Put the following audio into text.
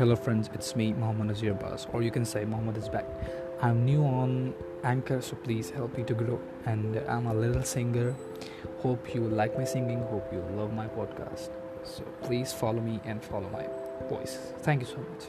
Hello, friends, it's me, Mohammed Azir Bas, or you can say Mohammed is back. I'm new on Anchor, so please help me to grow. And I'm a little singer. Hope you like my singing, hope you love my podcast. So please follow me and follow my voice. Thank you so much.